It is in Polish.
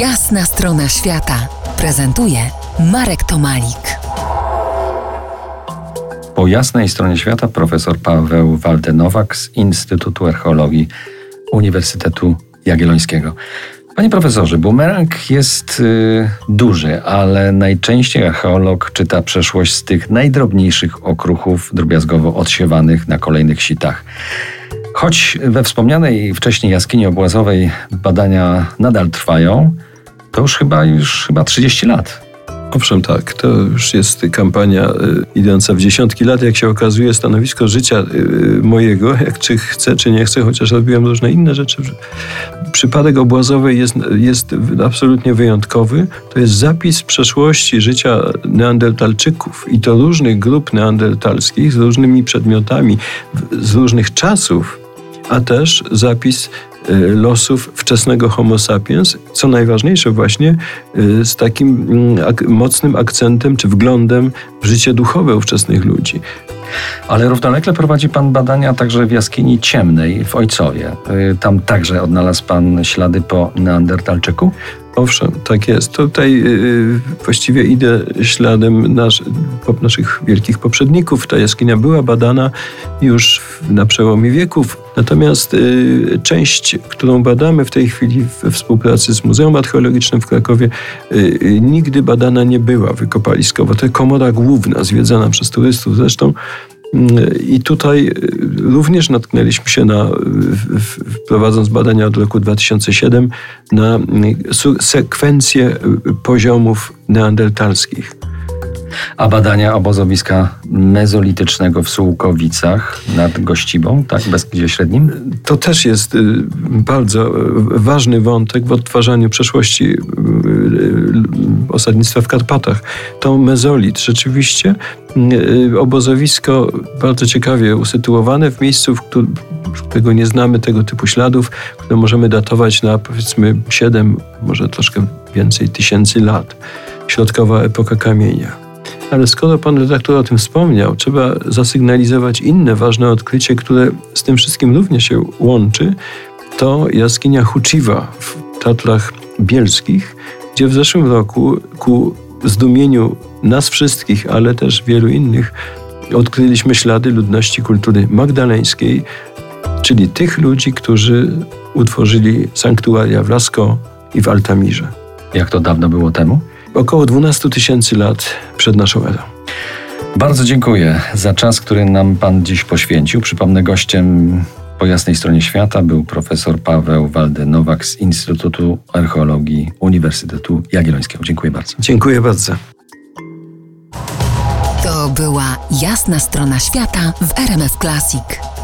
Jasna strona świata prezentuje Marek Tomalik. Po jasnej stronie świata profesor Paweł Waldenowak z Instytutu Archeologii Uniwersytetu Jagiellońskiego. Panie profesorze, bumerang jest y, duży, ale najczęściej archeolog czyta przeszłość z tych najdrobniejszych okruchów drobiazgowo odsiewanych na kolejnych sitach. Choć we wspomnianej wcześniej jaskini obłazowej badania nadal trwają, to już chyba już chyba 30 lat. Owszem, tak. To już jest kampania y, idąca w dziesiątki lat. Jak się okazuje, stanowisko życia y, mojego, jak czy chcę, czy nie chcę, chociaż robiłem różne inne rzeczy. Przypadek obłazowy jest, jest absolutnie wyjątkowy. To jest zapis przeszłości życia neandertalczyków i to różnych grup neandertalskich z różnymi przedmiotami z różnych czasów a też zapis y, losów wczesnego Homo sapiens, co najważniejsze właśnie y, z takim mm, mocnym akcentem czy wglądem w życie duchowe ówczesnych ludzi. Ale równolegle prowadzi Pan badania także w jaskini ciemnej w Ojcowie. Y, tam także odnalazł Pan ślady po neandertalczyku? Owszem, tak jest. Tutaj yy, właściwie idę śladem naszych wielkich poprzedników. Ta jaskinia była badana już na przełomie wieków. Natomiast yy, część, którą badamy w tej chwili we współpracy z Muzeum Archeologicznym w Krakowie, nigdy badana nie była wykopaliskowo. To komora główna, zwiedzana przez turystów zresztą. I tutaj również natknęliśmy się na, prowadząc badania od roku 2007, na sekwencję poziomów neandertalskich. A badania obozowiska mezolitycznego w Sułkowicach nad Gościbą, tak, w Beskidzie Średnim? To też jest y, bardzo ważny wątek w odtwarzaniu przeszłości y, y, osadnictwa w Karpatach. To mezolit rzeczywiście obozowisko bardzo ciekawie usytuowane w miejscu, w którego nie znamy tego typu śladów, które możemy datować na powiedzmy 7, może troszkę więcej tysięcy lat. Środkowa epoka kamienia. Ale skoro pan redaktor o tym wspomniał, trzeba zasygnalizować inne ważne odkrycie, które z tym wszystkim również się łączy. To jaskinia Huczywa w Tatrach Bielskich, gdzie w zeszłym roku ku zdumieniu nas wszystkich, ale też wielu innych, odkryliśmy ślady ludności kultury magdaleńskiej, czyli tych ludzi, którzy utworzyli sanktuaria w Lasko i w Altamirze. Jak to dawno było temu? Około 12 tysięcy lat przed naszą erą. Bardzo dziękuję za czas, który nam Pan dziś poświęcił. Przypomnę, gościem po jasnej stronie świata był profesor Paweł Waldenowak z Instytutu Archeologii Uniwersytetu Jagiellońskiego. Dziękuję bardzo. Dziękuję bardzo. To była jasna strona świata w RMF Classic.